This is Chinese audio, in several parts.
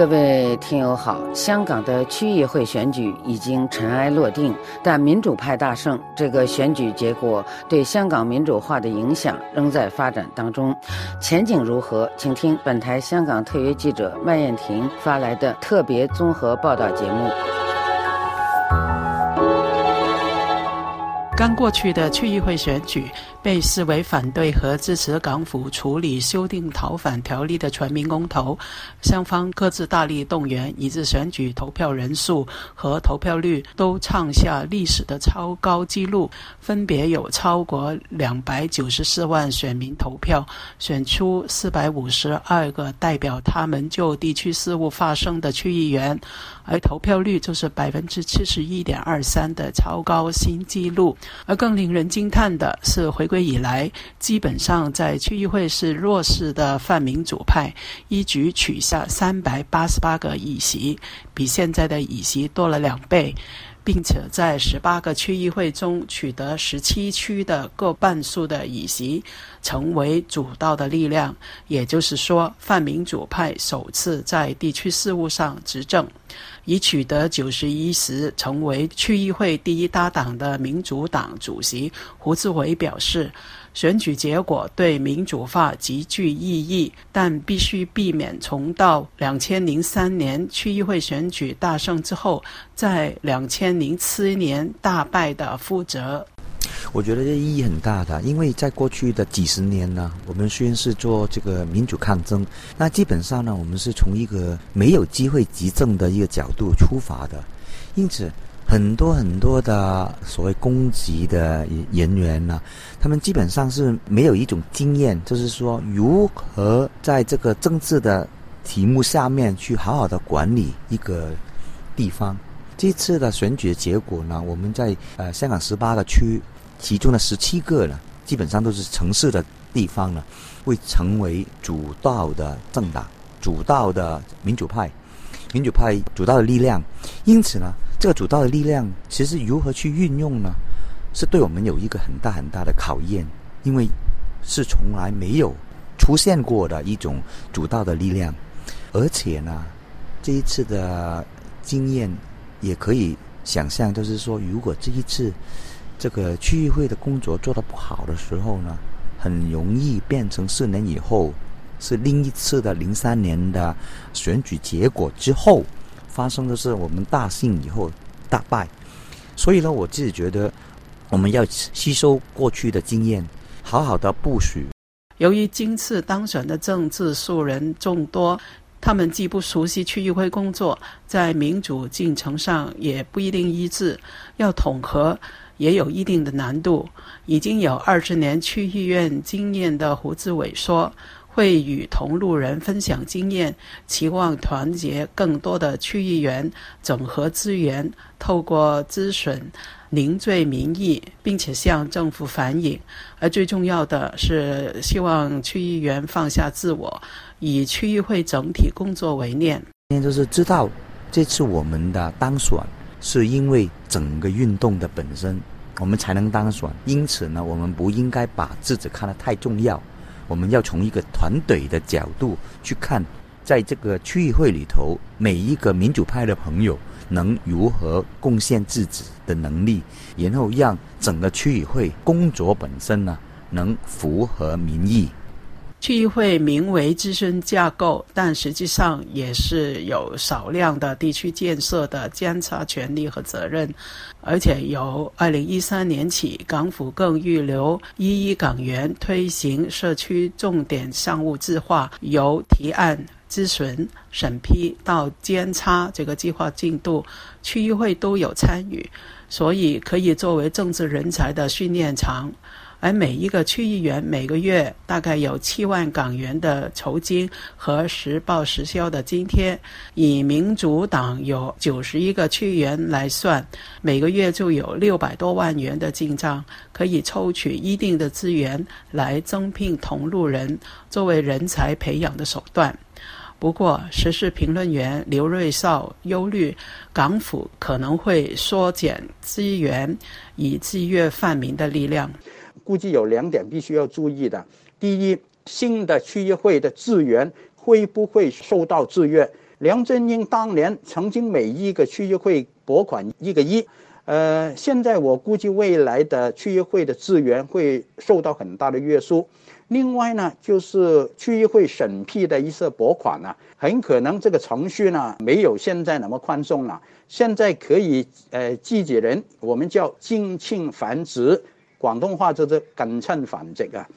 各位听友好，香港的区议会选举已经尘埃落定，但民主派大胜，这个选举结果对香港民主化的影响仍在发展当中，前景如何？请听本台香港特约记者麦燕婷发来的特别综合报道节目。刚过去的区议会选举被视为反对和支持港府处理修订逃犯条例的全民公投，双方各自大力动员，以致选举投票人数和投票率都创下历史的超高纪录，分别有超过两百九十四万选民投票，选出四百五十二个代表他们就地区事务发声的区议员。而投票率就是百分之七十一点二三的超高新纪录。而更令人惊叹的是，回归以来，基本上在区议会是弱势的泛民主派，一举取下三百八十八个议席，比现在的议席多了两倍。并且在十八个区议会中取得十七区的各半数的议席，成为主导的力量。也就是说，泛民主派首次在地区事务上执政，已取得九十一席，成为区议会第一大党的民主党主席胡志伟表示。选举结果对民主化极具意义，但必须避免重蹈两千零三年区议会选举大胜之后，在两千零七年大败的覆辙。我觉得这意义很大的，因为在过去的几十年呢，我们虽然是做这个民主抗争，那基本上呢，我们是从一个没有机会执政的一个角度出发的，因此。很多很多的所谓公职的人员呢，他们基本上是没有一种经验，就是说如何在这个政治的题目下面去好好的管理一个地方。这次的选举的结果呢，我们在呃香港十八个区，其中的十七个呢，基本上都是城市的地方呢，会成为主导的政党、主导的民主派、民主派主导的力量。因此呢。这个主导的力量，其实如何去运用呢？是对我们有一个很大很大的考验，因为是从来没有出现过的一种主导的力量，而且呢，这一次的经验也可以想象，就是说，如果这一次这个区议会的工作做得不好的时候呢，很容易变成四年以后是另一次的零三年的选举结果之后。发生的是我们大胜以后大败，所以呢，我自己觉得我们要吸收过去的经验，好好的部署。由于今次当选的政治素人众多，他们既不熟悉区议会工作，在民主进程上也不一定一致，要统合也有一定的难度。已经有二十年区议院经验的胡志伟说。会与同路人分享经验，期望团结更多的区议员，整合资源，透过咨询凝聚民意，并且向政府反映。而最重要的是，希望区议员放下自我，以区议会整体工作为念。就是知道这次我们的当选，是因为整个运动的本身，我们才能当选。因此呢，我们不应该把自己看得太重要。我们要从一个团队的角度去看，在这个区议会里头，每一个民主派的朋友能如何贡献自己的能力，然后让整个区议会工作本身呢，能符合民意。区议会名为咨询架构，但实际上也是有少量的地区建设的监察权利和责任，而且由二零一三年起，港府更预留一一港元推行社区重点项目计划，由提案、咨询、审批到监察这个计划进度，区议会都有参与，所以可以作为政治人才的训练场。而每一个区议员每个月大概有七万港元的酬金和实报实销的津贴，以民主党有九十一个区议员来算，每个月就有六百多万元的进账，可以抽取一定的资源来增聘同路人，作为人才培养的手段。不过，时事评论员刘瑞绍忧虑，港府可能会缩减资源，以制约泛民的力量。估计有两点必须要注意的：第一，新的区议会的资源会不会受到制约？梁振英当年曾经每一个区议会拨款一个亿，呃，现在我估计未来的区议会的资源会受到很大的约束。另外呢，就是区议会审批的一些拨款呢，很可能这个程序呢没有现在那么宽松了。现在可以呃，自己人我们叫近亲繁殖，广东话就是近亲繁殖啊。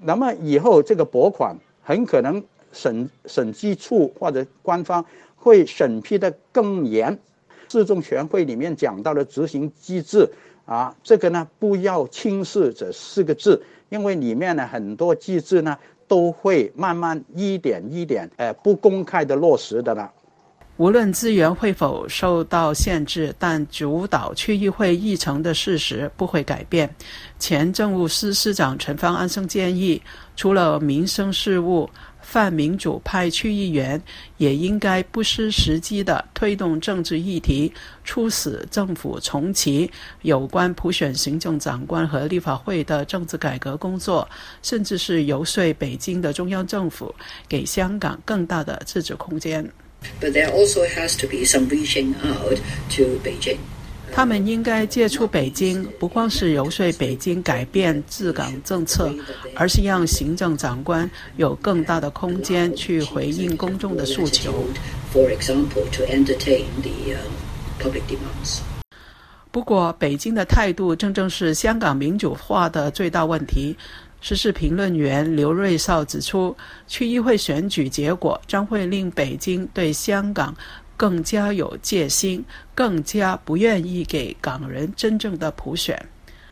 那么以后这个拨款很可能审审计处或者官方会审批的更严。市政全会里面讲到的执行机制啊，这个呢不要轻视这四个字。因为里面呢很多机制呢都会慢慢一点一点，呃，不公开的落实的了。无论资源会否受到限制，但主导区议会议程的事实不会改变。前政务司司长陈方安生建议，除了民生事务。泛民主派区议员也应该不失时机地推动政治议题，促使政府重启有关普选行政长官和立法会的政治改革工作，甚至是游说北京的中央政府给香港更大的自治空间。But there also has to be some reaching out to Beijing. 他们应该接触北京，不光是游说北京改变治港政策，而是让行政长官有更大的空间去回应公众的诉求。不过，北京的态度正正是香港民主化的最大问题。时事评论员刘瑞绍指出，区议会选举结果将会令北京对香港。更加有戒心，更加不愿意给港人真正的普选。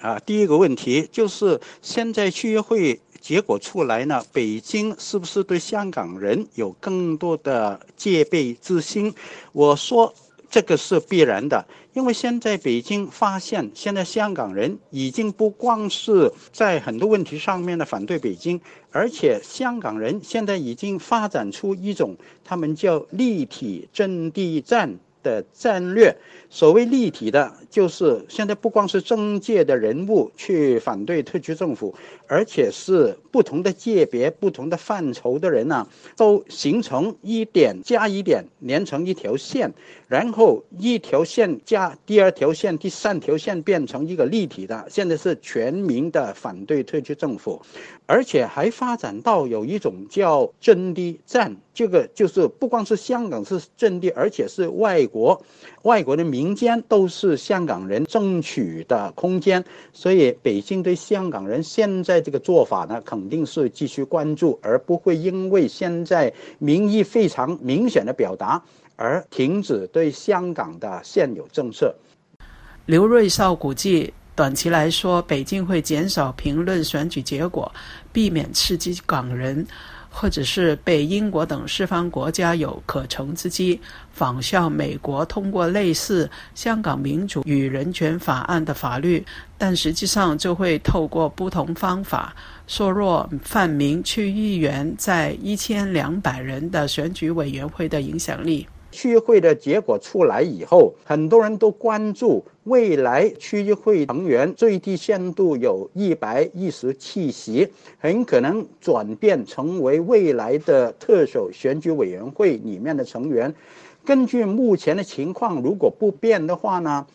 啊，第一个问题就是现在区议会结果出来呢，北京是不是对香港人有更多的戒备之心？我说。这个是必然的，因为现在北京发现，现在香港人已经不光是在很多问题上面的反对北京，而且香港人现在已经发展出一种他们叫立体阵地战。的战略。所谓立体的，就是现在不光是政界的人物去反对特区政府，而且是不同的界别、不同的范畴的人呢，都形成一点加一点，连成一条线。然后一条线加第二条线、第三条线变成一个立体的，现在是全民的反对特区政府，而且还发展到有一种叫阵地战，这个就是不光是香港是阵地，而且是外国，外国的民间都是香港人争取的空间，所以北京对香港人现在这个做法呢，肯定是继续关注，而不会因为现在民意非常明显的表达。而停止对香港的现有政策。刘瑞绍估计，短期来说，北京会减少评论选举结果，避免刺激港人，或者是被英国等西方国家有可乘之机，仿效美国通过类似《香港民主与人权法案》的法律，但实际上就会透过不同方法削弱泛民区议员在一千两百人的选举委员会的影响力。区议会的结果出来以后，很多人都关注未来区议会成员最低限度有一百一十七席，很可能转变成为未来的特首选举委员会里面的成员。根据目前的情况，如果不变的话呢？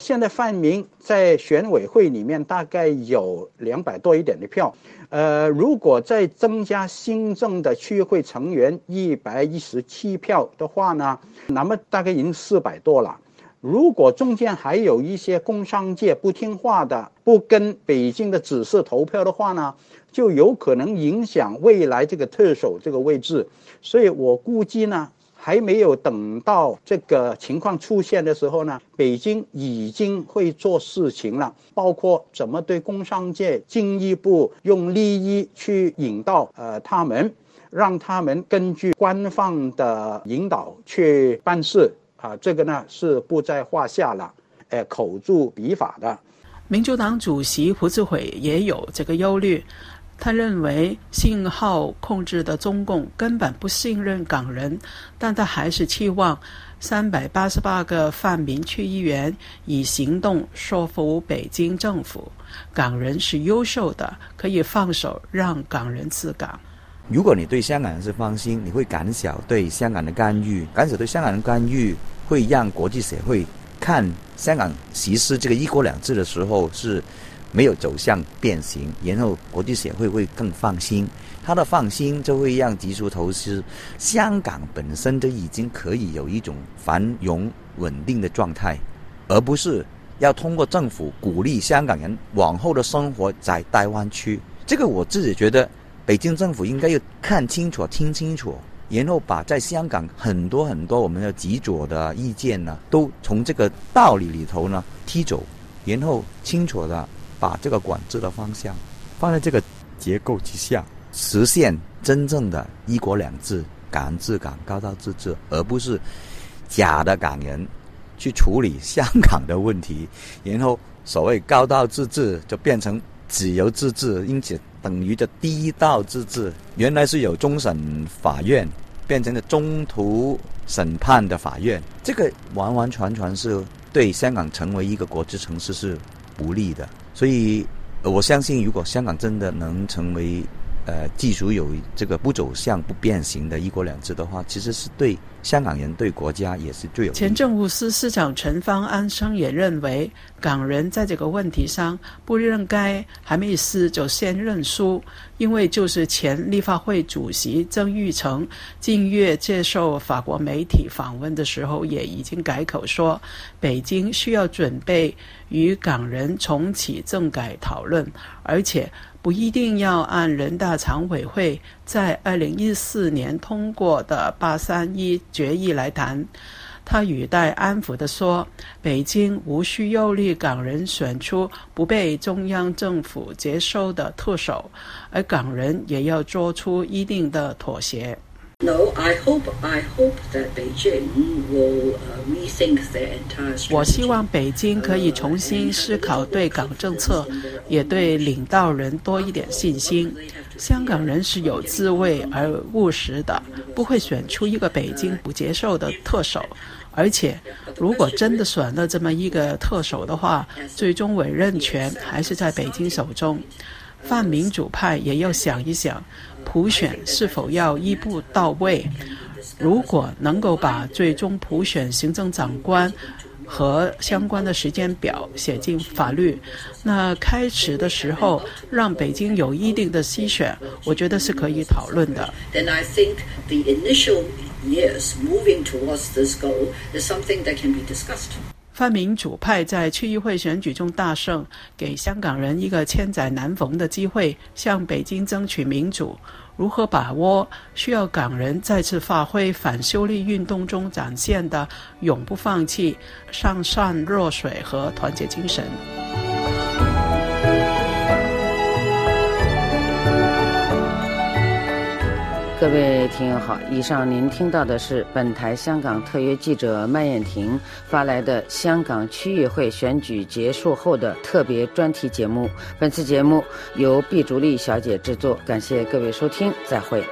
现在范明在选委会里面大概有两百多一点的票，呃，如果再增加新增的区会成员一百一十七票的话呢，那么大概已经四百多了。如果中间还有一些工商界不听话的，不跟北京的指示投票的话呢，就有可能影响未来这个特首这个位置。所以我估计呢。还没有等到这个情况出现的时候呢，北京已经会做事情了，包括怎么对工商界进一步用利益去引导呃他们，让他们根据官方的引导去办事啊，这个呢是不在话下了，呃，口诛笔伐的。民主党主席胡志伟也有这个忧虑。他认为信号控制的中共根本不信任港人，但他还是期望三百八十八个泛民区议员以行动说服北京政府，港人是优秀的，可以放手让港人治港。如果你对香港人是放心，你会减少对香港的干预，减少对香港人干预，会让国际社会看香港实施这个一国两制的时候是没有走向变形，然后国际社会会更放心。他的放心就会让急出投资，香港本身就已经可以有一种繁荣稳定的状态，而不是要通过政府鼓励香港人往后的生活在大湾区。这个我自己觉得。北京政府应该要看清楚、听清楚，然后把在香港很多很多我们的极左的意见呢，都从这个道理里头呢踢走，然后清楚的把这个管制的方向放在这个结构之下，实现真正的一国两制、港人治港、高度自治，而不是假的港人去处理香港的问题，然后所谓高度自治就变成自由自治，因此。等于的第一道自治，原来是有终审法院，变成了中途审判的法院，这个完完全全是对香港成为一个国际城市是不利的。所以，我相信，如果香港真的能成为。呃，技术有这个不走向不变形的一国两制的话，其实是对香港人、对国家也是最有。前政务司司长陈方安生也认为，港人在这个问题上不认该还没死就先认输，因为就是前立法会主席曾玉成近月接受法国媒体访问的时候，也已经改口说，北京需要准备与港人重启政改讨论，而且。不一定要按人大常委会在二零一四年通过的八三一决议来谈。他语带安抚地说：“北京无需忧虑港人选出不被中央政府接受的特首，而港人也要做出一定的妥协。” No, I hope I hope that Beijing will rethink their entire. 我希望北京可以重新思考对港政策，也对领导人多一点信心。香港人是有智慧而务实的，不会选出一个北京不接受的特首。而且，如果真的选了这么一个特首的话，最终委任权还是在北京手中。泛民主派也要想一想，普选是否要一步到位？如果能够把最终普选行政长官和相关的时间表写进法律，那开始的时候让北京有一定的筛选，我觉得是可以讨论的。泛民主派在区议会选举中大胜，给香港人一个千载难逢的机会，向北京争取民主。如何把握？需要港人再次发挥反修例运动中展现的永不放弃、上善若水和团结精神。各位听友好，以上您听到的是本台香港特约记者麦燕婷发来的香港区议会选举结束后的特别专题节目。本次节目由毕竹丽小姐制作，感谢各位收听，再会。